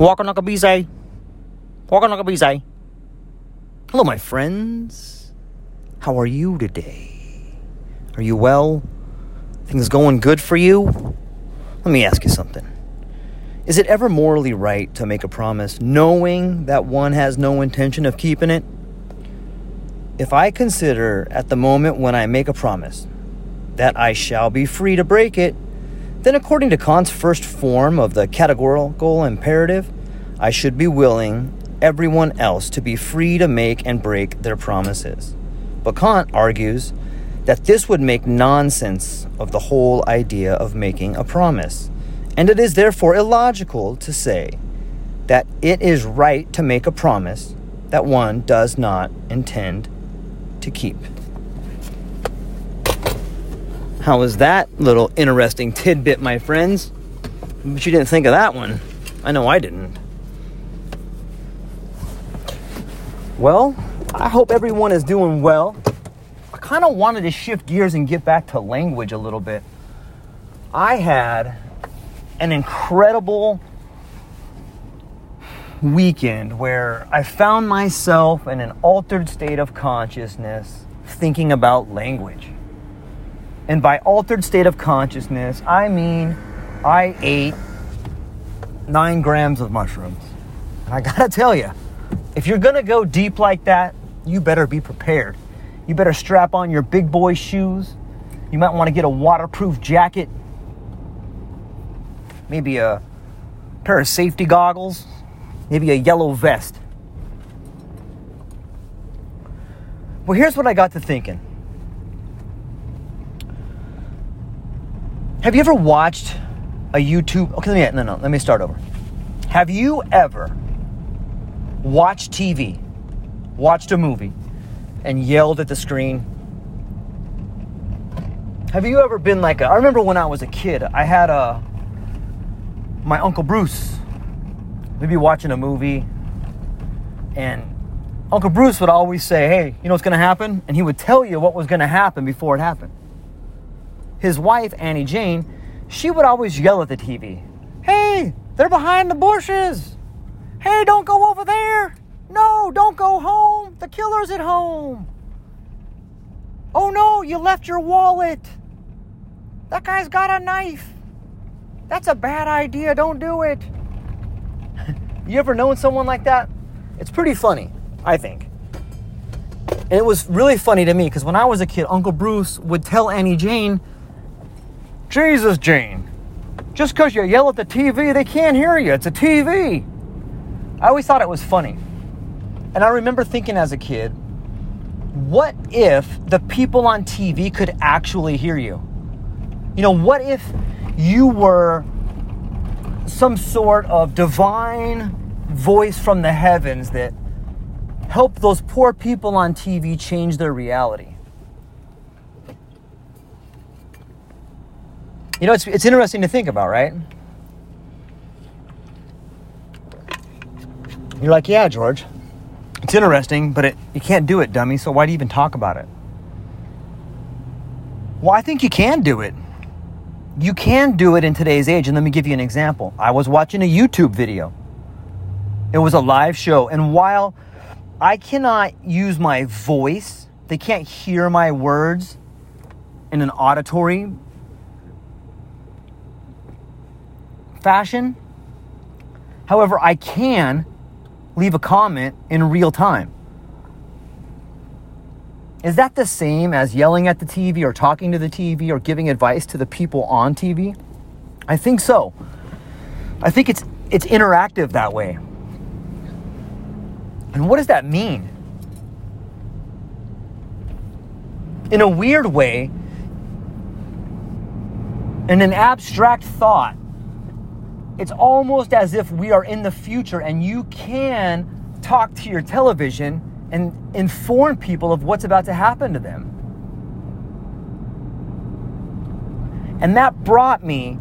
Walker Nakabizay. Walker Nakabizay. Hello, my friends. How are you today? Are you well? Things going good for you? Let me ask you something. Is it ever morally right to make a promise knowing that one has no intention of keeping it? If I consider at the moment when I make a promise that I shall be free to break it, then according to Kant's first form of the categorical imperative, I should be willing everyone else to be free to make and break their promises. But Kant argues that this would make nonsense of the whole idea of making a promise, and it is therefore illogical to say that it is right to make a promise that one does not intend to keep. How was that little interesting tidbit, my friends? But you didn't think of that one. I know I didn't. Well, I hope everyone is doing well. I kind of wanted to shift gears and get back to language a little bit. I had an incredible weekend where I found myself in an altered state of consciousness thinking about language. And by altered state of consciousness, I mean I ate nine grams of mushrooms. And I gotta tell you, if you're gonna go deep like that, you better be prepared. You better strap on your big boy shoes. You might wanna get a waterproof jacket, maybe a pair of safety goggles, maybe a yellow vest. Well, here's what I got to thinking. Have you ever watched a YouTube? Okay, let me, no, no, let me start over. Have you ever watched TV, watched a movie, and yelled at the screen? Have you ever been like a, I remember when I was a kid, I had a, my Uncle Bruce, we'd be watching a movie, and Uncle Bruce would always say, Hey, you know what's gonna happen? And he would tell you what was gonna happen before it happened his wife, Annie Jane, she would always yell at the TV, Hey, they're behind the bushes. Hey, don't go over there. No, don't go home. The killer's at home. Oh no, you left your wallet. That guy's got a knife. That's a bad idea. Don't do it. you ever known someone like that? It's pretty funny, I think. And it was really funny to me because when I was a kid, Uncle Bruce would tell Annie Jane, Jesus, Jane, just because you yell at the TV, they can't hear you. It's a TV. I always thought it was funny. And I remember thinking as a kid, what if the people on TV could actually hear you? You know, what if you were some sort of divine voice from the heavens that helped those poor people on TV change their reality. You know, it's, it's interesting to think about, right? You're like, yeah, George, it's interesting, but it, you can't do it, dummy, so why do you even talk about it? Well, I think you can do it. You can do it in today's age. And let me give you an example. I was watching a YouTube video, it was a live show. And while I cannot use my voice, they can't hear my words in an auditory fashion. However, I can leave a comment in real time. Is that the same as yelling at the TV or talking to the TV or giving advice to the people on TV? I think so. I think it's it's interactive that way. And what does that mean? In a weird way, in an abstract thought, it's almost as if we are in the future and you can talk to your television and inform people of what's about to happen to them. And that brought me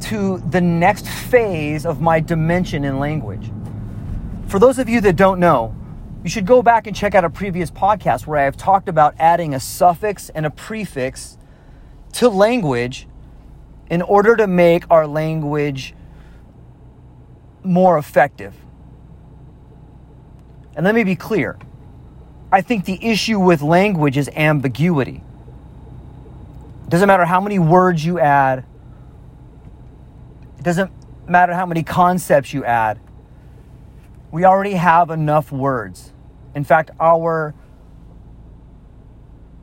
to the next phase of my dimension in language. For those of you that don't know, you should go back and check out a previous podcast where I have talked about adding a suffix and a prefix to language in order to make our language more effective. And let me be clear I think the issue with language is ambiguity. It doesn't matter how many words you add, it doesn't matter how many concepts you add. We already have enough words. In fact, our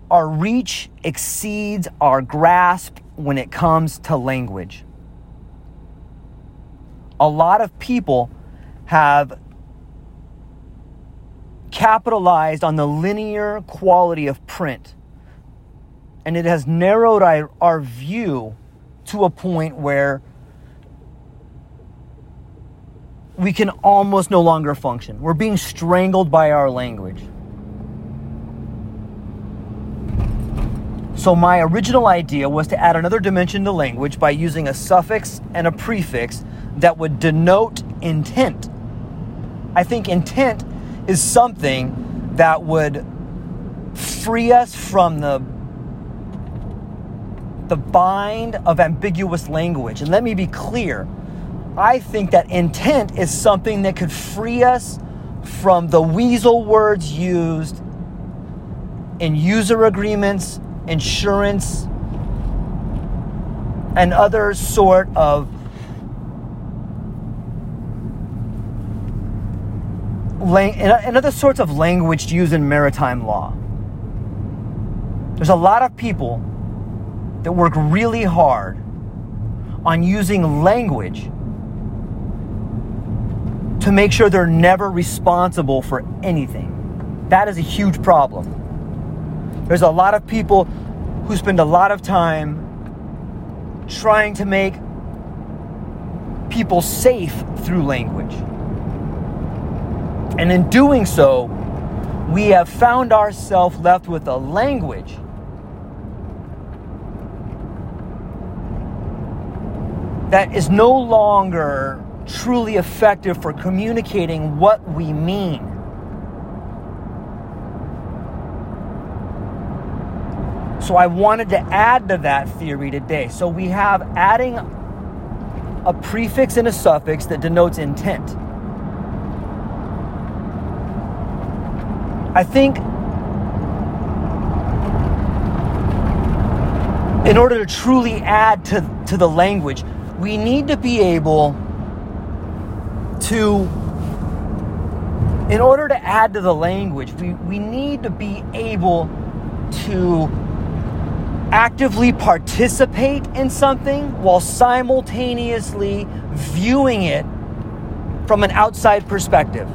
our reach exceeds our grasp when it comes to language a lot of people have capitalized on the linear quality of print. And it has narrowed our, our view to a point where we can almost no longer function. We're being strangled by our language. So, my original idea was to add another dimension to language by using a suffix and a prefix that would denote intent. I think intent is something that would free us from the the bind of ambiguous language. And let me be clear. I think that intent is something that could free us from the weasel words used in user agreements, insurance, and other sort of lang- and other sorts of language used in maritime law. There's a lot of people that work really hard on using language to make sure they're never responsible for anything. That is a huge problem. There's a lot of people who spend a lot of time trying to make people safe through language. And in doing so, we have found ourselves left with a language that is no longer truly effective for communicating what we mean. So I wanted to add to that theory today. So we have adding a prefix and a suffix that denotes intent. I think in order to truly add to, to the language, we need to be able to, in order to add to the language, we, we need to be able to actively participate in something while simultaneously viewing it from an outside perspective.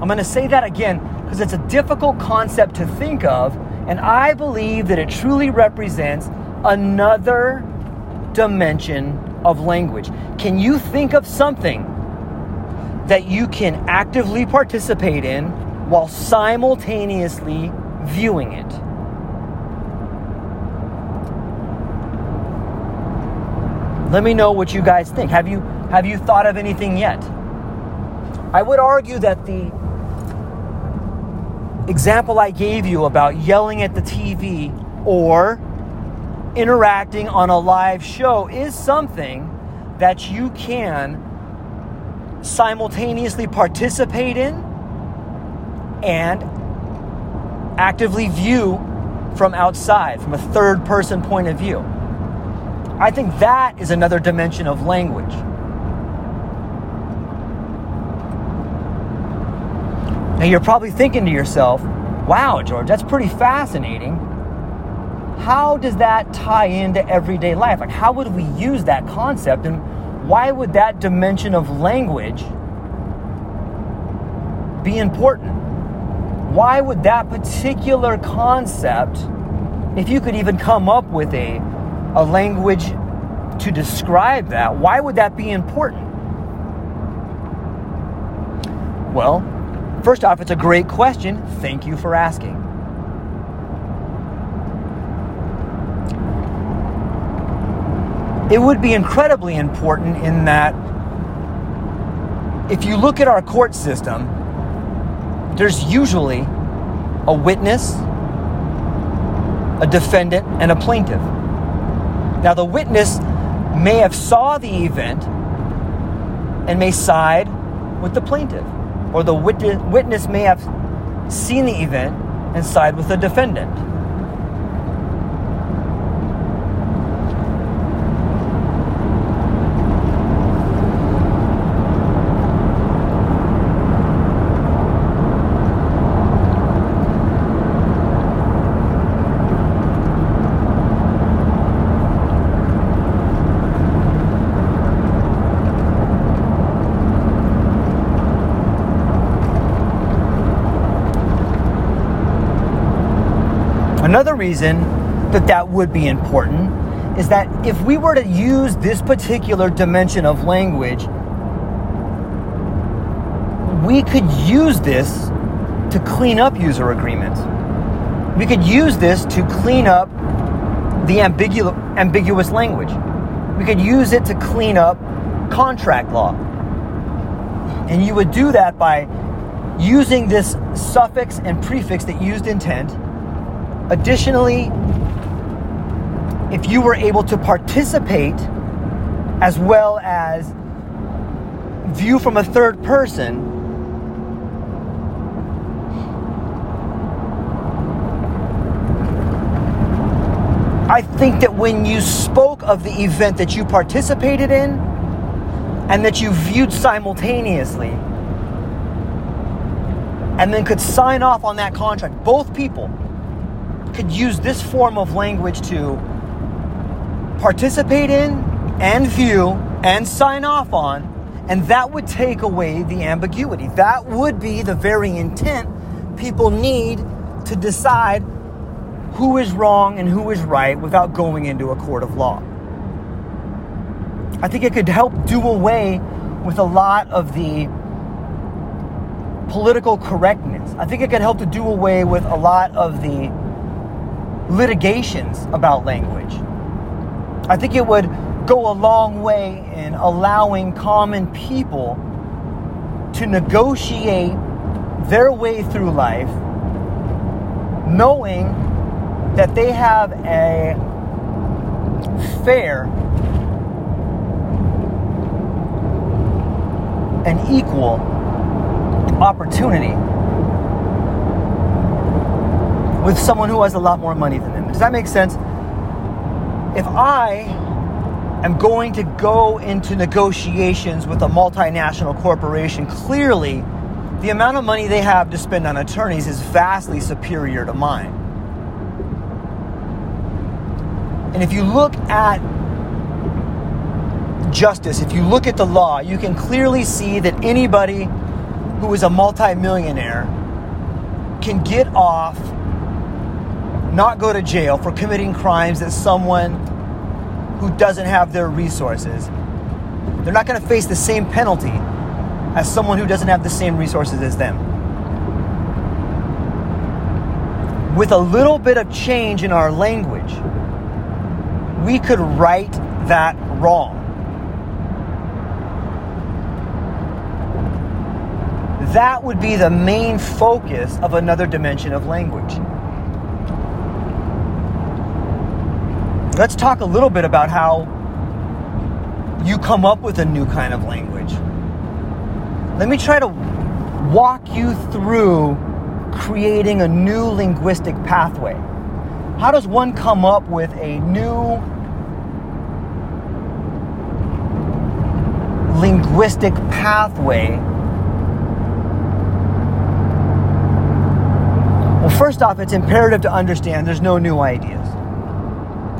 I'm going to say that again because it's a difficult concept to think of, and I believe that it truly represents another dimension of language. Can you think of something that you can actively participate in while simultaneously viewing it. Let me know what you guys think. Have you have you thought of anything yet? I would argue that the example I gave you about yelling at the TV or interacting on a live show is something that you can simultaneously participate in and actively view from outside, from a third person point of view. I think that is another dimension of language. Now you're probably thinking to yourself, wow, George, that's pretty fascinating. How does that tie into everyday life? Like, how would we use that concept? And why would that dimension of language be important? Why would that particular concept, if you could even come up with a, a language to describe that, why would that be important? Well, first off, it's a great question. Thank you for asking. it would be incredibly important in that if you look at our court system, there's usually a witness, a defendant, and a plaintiff. Now, the witness may have saw the event and may side with the plaintiff, or the witness may have seen the event and side with the defendant. Another reason that that would be important is that if we were to use this particular dimension of language, we could use this to clean up user agreements. We could use this to clean up the ambigu- ambiguous language. We could use it to clean up contract law. And you would do that by using this suffix and prefix that used intent Additionally, if you were able to participate as well as view from a third person, I think that when you spoke of the event that you participated in and that you viewed simultaneously, and then could sign off on that contract, both people could use this form of language to participate in and view and sign off on, and that would take away the ambiguity. That would be the very intent people need to decide who is wrong and who is right without going into a court of law. I think it could help do away with a lot of the political correctness. I think it could help to do away with a lot of the litigations about language. I think it would go a long way in allowing common people to negotiate their way through life knowing that they have a fair and equal opportunity with someone who has a lot more money than them. Does that make sense? If I am going to go into negotiations with a multinational corporation, clearly the amount of money they have to spend on attorneys is vastly superior to mine. And if you look at justice, if you look at the law, you can clearly see that anybody who is a multimillionaire can get off not go to jail for committing crimes that someone who doesn't have their resources. They're not going to face the same penalty as someone who doesn't have the same resources as them. With a little bit of change in our language, we could right that wrong. That would be the main focus of another dimension of language. Let's talk a little bit about how you come up with a new kind of language. Let me try to walk you through creating a new linguistic pathway. How does one come up with a new linguistic pathway Well, first off, it's imperative to understand there's no new ideas.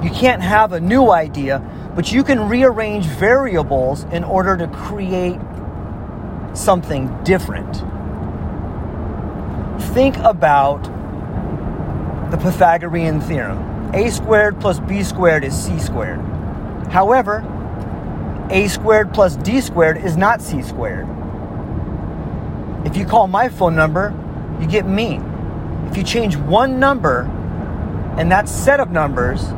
You can't have a new idea, but you can rearrange variables in order to create something different. Think about the Pythagorean theorem a squared plus b squared is c squared. However, a squared plus d squared is not c squared. If you call my phone number, you get me. If you change one number and that set of numbers,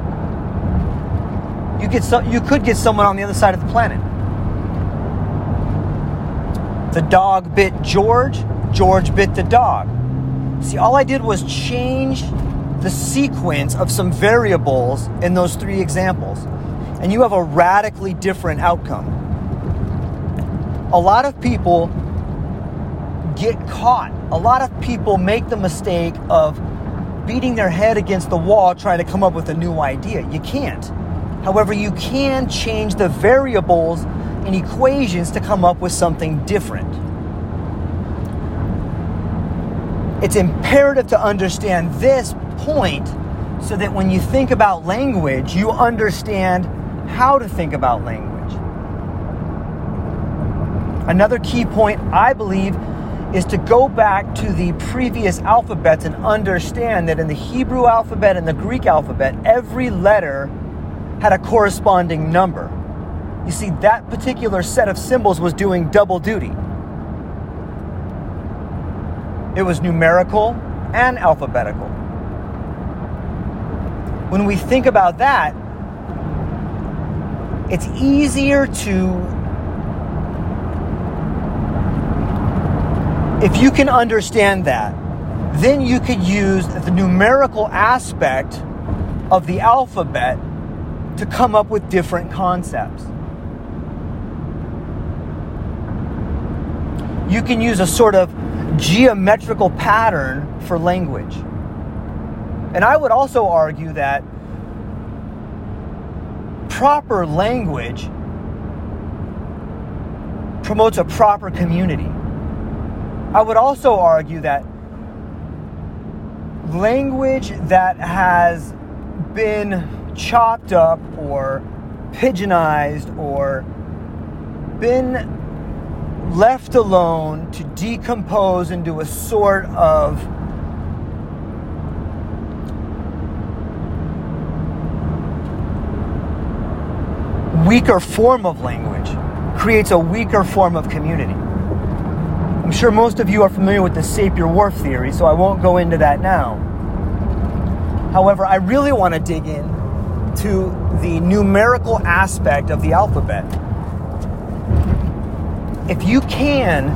you get so, you could get someone on the other side of the planet. The dog bit George, George bit the dog. See, all I did was change the sequence of some variables in those three examples, and you have a radically different outcome. A lot of people get caught. A lot of people make the mistake of beating their head against the wall trying to come up with a new idea. You can't. However, you can change the variables in equations to come up with something different. It's imperative to understand this point so that when you think about language, you understand how to think about language. Another key point, I believe, is to go back to the previous alphabets and understand that in the Hebrew alphabet and the Greek alphabet, every letter had a corresponding number. You see, that particular set of symbols was doing double duty. It was numerical and alphabetical. When we think about that, it's easier to If you can understand that, then you could use the numerical aspect of the alphabet to come up with different concepts. You can use a sort of geometrical pattern for language. And I would also argue that proper language promotes a proper community. I would also argue that language that has been chopped up or pidginized or been left alone to decompose into a sort of weaker form of language creates a weaker form of community. I'm sure most of you are familiar with the Sapir-Whorf theory, so I won't go into that now. However, I really want to dig in to the numerical aspect of the alphabet. If you can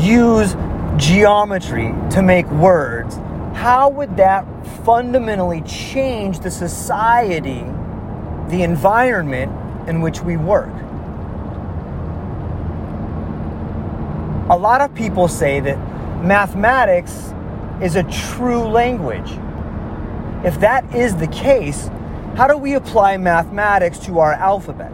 use geometry to make words, how would that fundamentally change the society, the environment in which we work? a lot of people say that mathematics is a true language. If that is the case, how do we apply mathematics to our alphabet?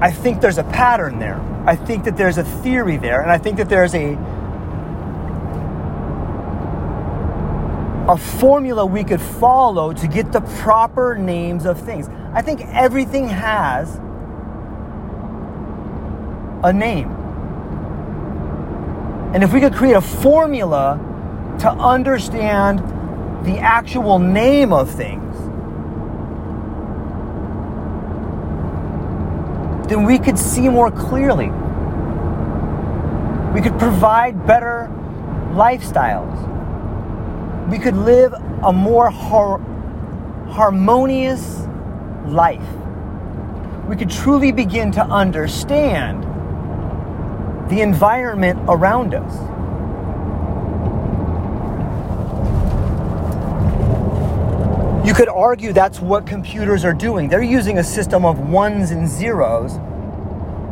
I think there's a pattern there. I think that there's a theory there, and I think that there's a a formula we could follow to get the proper names of things. I think everything has a name. And if we could create a formula to understand the actual name of things, then we could see more clearly. We could provide better lifestyles. We could live a more har- harmonious life. We could truly begin to understand the environment around us. You could argue that's what computers are doing. They're using a system of ones and zeros,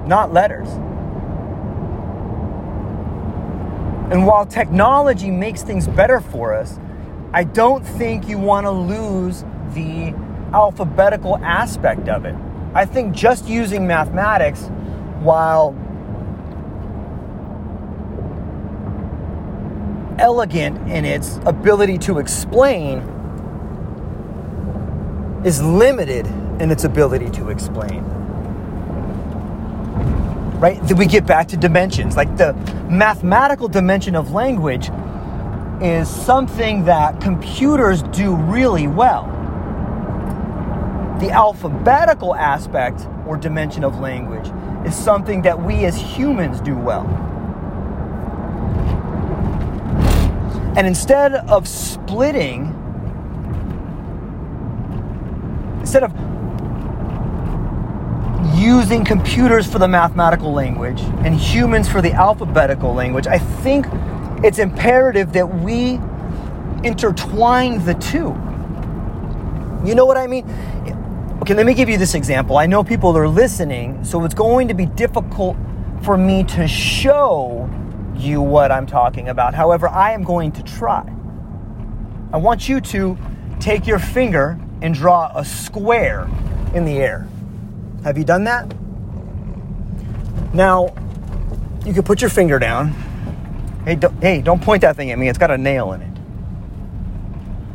not letters. And while technology makes things better for us, I don't think you want to lose the alphabetical aspect of it. I think just using mathematics while elegant in its ability to explain is limited in its ability to explain. Right? Then we get back to dimensions. Like the mathematical dimension of language is something that computers do really well. The alphabetical aspect or dimension of language is something that we as humans do well. And instead of splitting, instead of using computers for the mathematical language and humans for the alphabetical language, I think it's imperative that we intertwine the two. You know what I mean? Okay, let me give you this example. I know people are listening, so it's going to be difficult for me to show you what I'm talking about. However, I am going to try. I want you to take your finger and draw a square in the air. Have you done that? Now, you can put your finger down. Hey, don't, hey, don't point that thing at me. It's got a nail in it.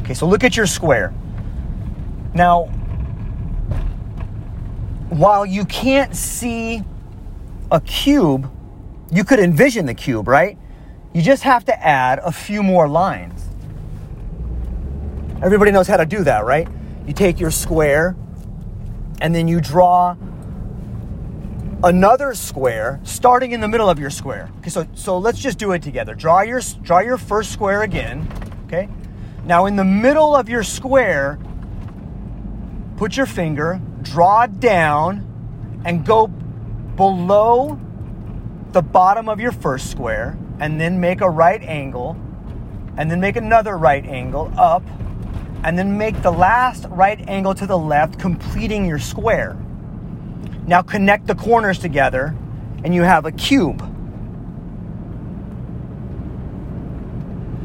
Okay, so look at your square. Now, while you can't see a cube, you could envision the cube, right? You just have to add a few more lines. Everybody knows how to do that, right? You take your square and then you draw another square starting in the middle of your square. Okay, so so let's just do it together. Draw your draw your first square again, okay? Now in the middle of your square, put your finger, draw down and go below the bottom of your first square and then make a right angle and then make another right angle up and then make the last right angle to the left, completing your square. Now connect the corners together and you have a cube.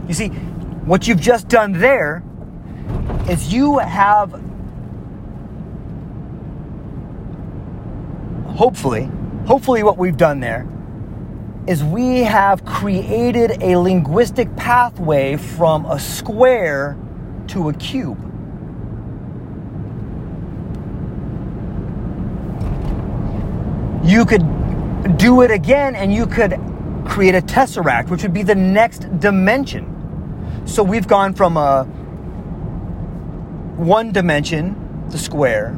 You see, what you've just done there is you have hopefully, hopefully what we've done there is we have created a linguistic pathway from a square to a cube. You could do it again and you could create a tesseract, which would be the next dimension. So we've gone from a one dimension, the square,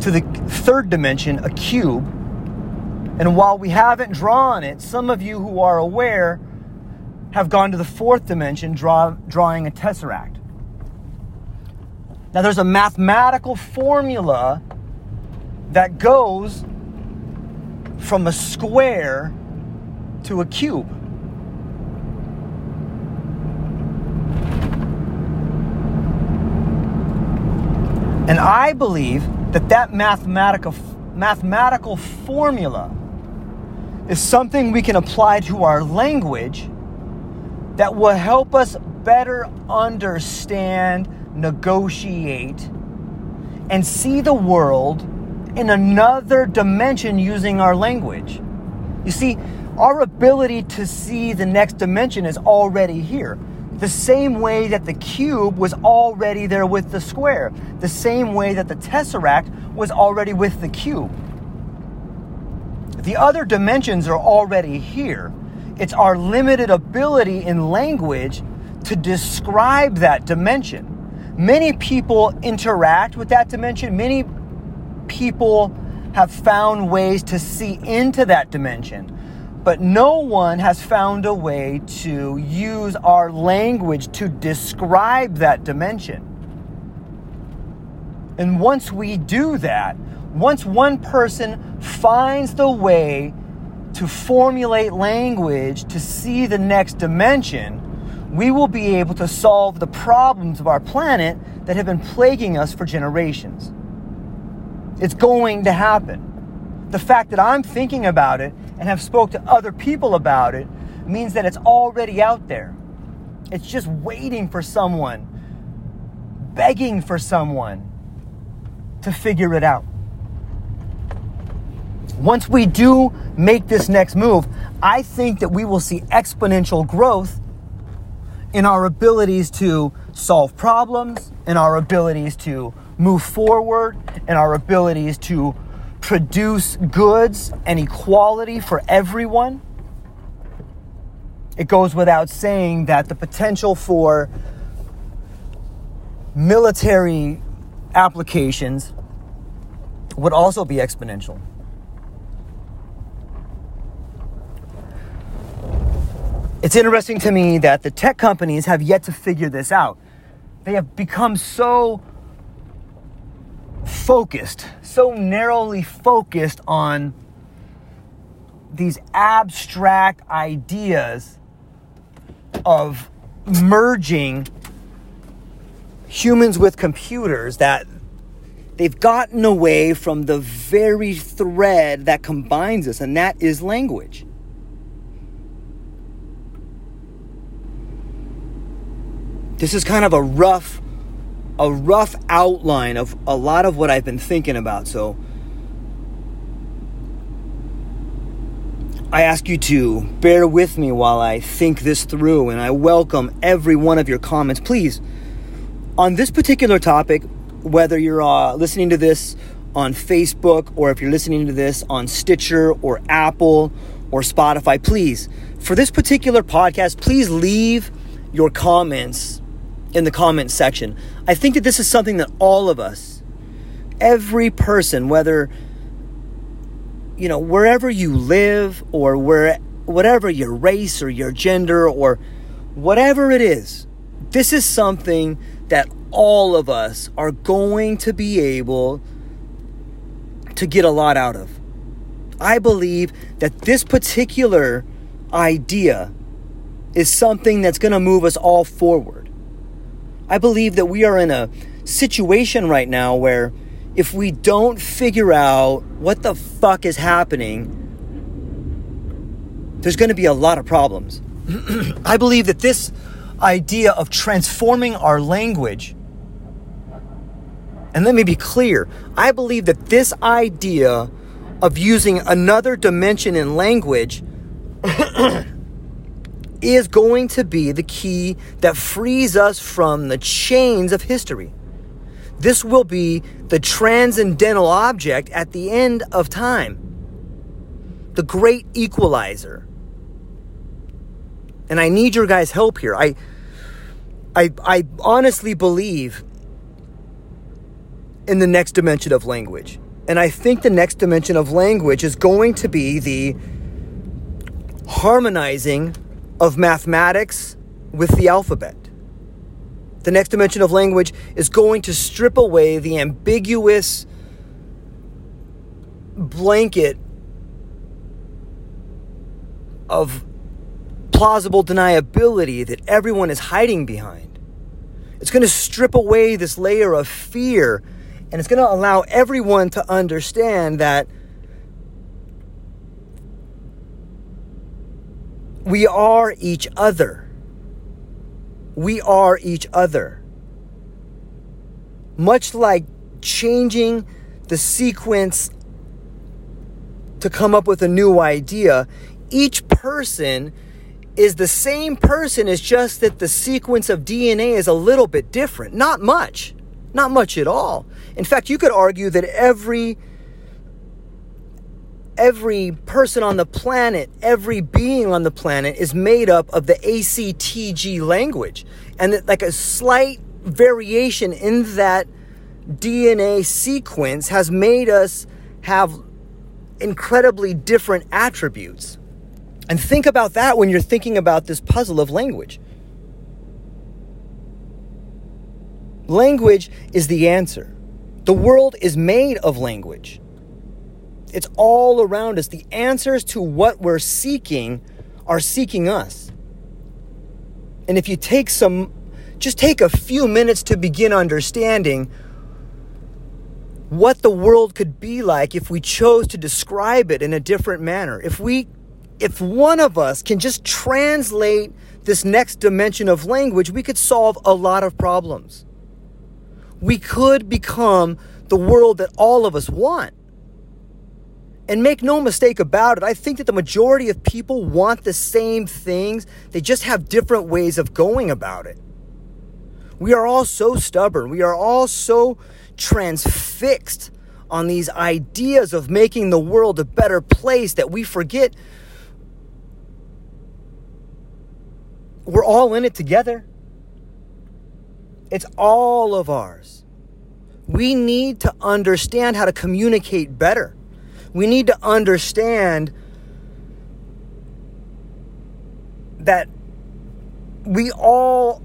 to the third dimension, a cube. And while we haven't drawn it, some of you who are aware have gone to the fourth dimension, draw, drawing a tesseract. Now, there's a mathematical formula that goes from a square to a cube. And I believe that that mathematical, mathematical formula is something we can apply to our language that will help us better understand, negotiate, and see the world in another dimension using our language. You see, our ability to see the next dimension is already here. The same way that the cube was already there with the square, the same way that the tesseract was already with the cube. The other dimensions are already here. It's our limited ability in language to describe that dimension. Many people interact with that dimension. Many people have found ways to see into that dimension, but no one has found a way to use our language to describe that dimension. And once we do that, once one person finds the way to formulate language to see the next dimension, we will be able to solve the problems of our planet that have been plaguing us for generations. It's going to happen. The fact that I'm thinking about it and have spoke to other people about it means that it's already out there. It's just waiting for someone, begging for someone to figure it out. Once we do make this next move, I think that we will see exponential growth in our abilities to solve problems, in our abilities to move forward, in our abilities to produce goods and equality for everyone. It goes without saying that the potential for military applications would also be exponential. It's interesting to me that the tech companies have yet to figure this out. They have become so focused, so narrowly focused on these abstract ideas of merging humans with computers that they've gotten away from the very thread that combines us, and that is language. This is kind of a rough a rough outline of a lot of what I've been thinking about. So I ask you to bear with me while I think this through and I welcome every one of your comments. Please, on this particular topic, whether you're uh, listening to this on Facebook or if you're listening to this on Stitcher or Apple or Spotify, please, for this particular podcast, please leave your comments in the comments section. I think that this is something that all of us, every person, whether you know wherever you live or where whatever your race or your gender or whatever it is, this is something that all of us are going to be able to get a lot out of. I believe that this particular idea is something that's going to move us all forward. I believe that we are in a situation right now where if we don't figure out what the fuck is happening, there's going to be a lot of problems. I believe that this idea of transforming our language, and let me be clear, I believe that this idea of using another dimension in language is going to be the key that frees us from the chains of history. This will be the transcendental object at the end of time, the great equalizer. And I need your guys' help here. I, I, I honestly believe in the next dimension of language. And I think the next dimension of language is going to be the harmonizing of mathematics with the alphabet. The next dimension of language is going to strip away the ambiguous blanket of plausible deniability that everyone is hiding behind. It's going to strip away this layer of fear and it's going to allow everyone to understand that We are each other. We are each other. Much like changing the sequence to come up with a new idea, each person is the same person, it's just that the sequence of DNA is a little bit different. Not much. Not much at all. In fact, you could argue that every every person on the planet, every being on the planet is made up of the ACTG language. And that, like a slight variation in that DNA sequence has made us have incredibly different attributes. And think about that when you're thinking about this puzzle of language. Language is the answer. The world is made of language. It's all around us. The answers to what we're seeking are seeking us. And if you take some, just take a few minutes to begin understanding what the world could be like if we chose to describe it in a different manner. If we if one of us can just translate this next dimension of language, we could solve a lot of problems. We could become the world that all of us want. And make no mistake about it, I think that the majority of people want the same things, they just have different ways of going about it. We are all so stubborn. We are all so transfixed on these ideas of making the world a better place that we forget we're all in it together. It's all of ours. We need to understand how to communicate better. We need to understand that we all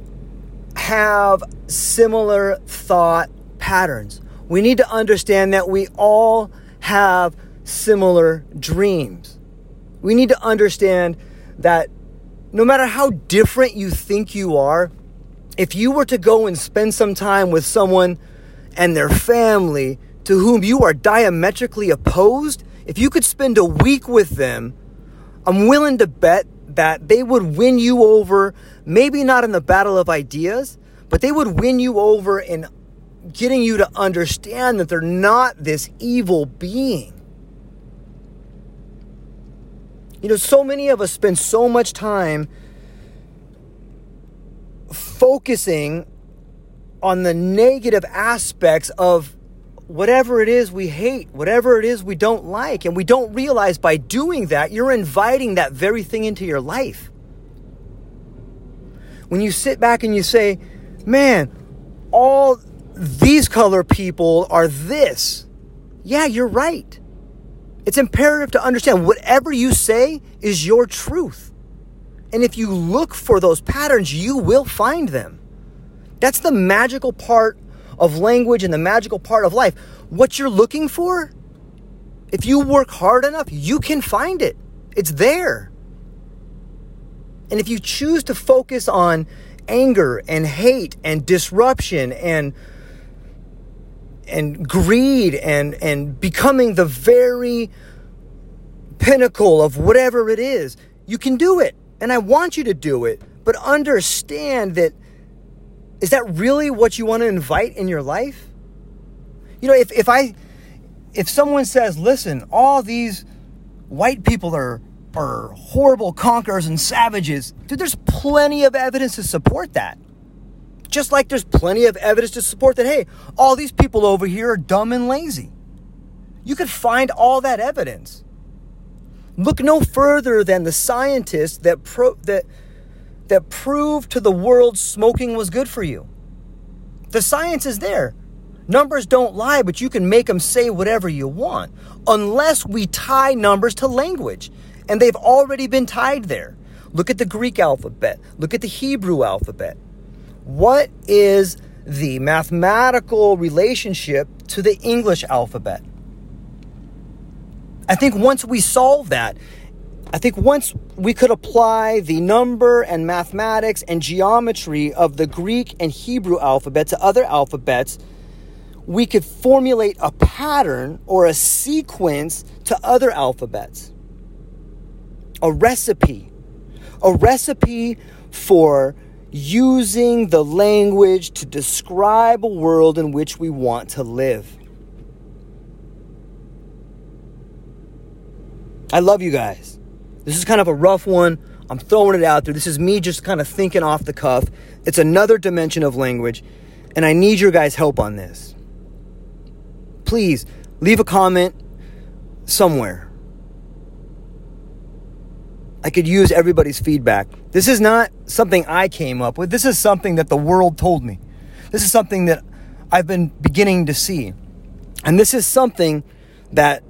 have similar thought patterns. We need to understand that we all have similar dreams. We need to understand that no matter how different you think you are, if you were to go and spend some time with someone and their family to whom you are diametrically opposed, if you could spend a week with them, I'm willing to bet that they would win you over, maybe not in the battle of ideas, but they would win you over in getting you to understand that they're not this evil being. You know, so many of us spend so much time focusing on the negative aspects of whatever it is we hate, whatever it is we don't like. And we don't realize by doing that, you're inviting that very thing into your life. When you sit back and you say, man, all these color people are this. Yeah, you're right. It's imperative to understand whatever you say is your truth. And if you look for those patterns, you will find them. That's the magical part of language and the magical part of life. What you're looking for, if you work hard enough, you can find it. It's there. And if you choose to focus on anger and hate and disruption and and greed and and becoming the very pinnacle of whatever it is you can do it and i want you to do it but understand that is that really what you want to invite in your life you know if, if i if someone says listen all these white people are are horrible conquerors and savages dude there's plenty of evidence to support that just like there's plenty of evidence to support that, hey, all these people over here are dumb and lazy. You could find all that evidence. Look no further than the scientists that, pro- that, that proved to the world smoking was good for you. The science is there. Numbers don't lie, but you can make them say whatever you want, unless we tie numbers to language. And they've already been tied there. Look at the Greek alphabet, look at the Hebrew alphabet. What is the mathematical relationship to the English alphabet? I think once we solve that, I think once we could apply the number and mathematics and geometry of the Greek and Hebrew alphabet to other alphabets, we could formulate a pattern or a sequence to other alphabets. A recipe. A recipe for using the language to describe a world in which we want to live. I love you guys. This is kind of a rough one. I'm throwing it out there. This is me just kind of thinking off the cuff. It's another dimension of language, and I need your guys' help on this. Please leave a comment somewhere. I could use everybody's feedback. This is not something I came up with. This is something that the world told me. This is something that I've been beginning to see. And this is something that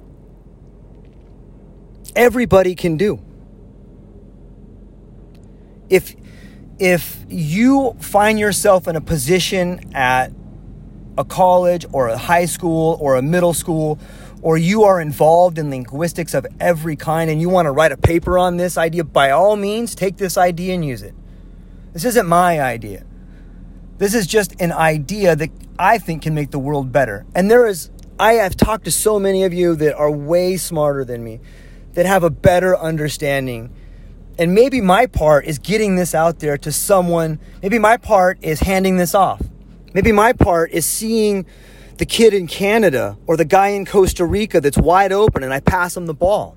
everybody can do. If if you find yourself in a position at a college or a high school or a middle school or you are involved in linguistics of every kind and you want to write a paper on this idea, by all means, take this idea and use it. This isn't my idea. This is just an idea that I think can make the world better. And there is, I have talked to so many of you that are way smarter than me, that have a better understanding. And maybe my part is getting this out there to someone. Maybe my part is handing this off. Maybe my part is seeing the kid in Canada or the guy in Costa Rica that's wide open and I pass him the ball.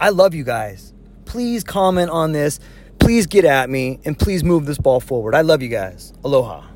I love you guys. Please comment on this. Please get at me and please move this ball forward. I love you guys. Aloha.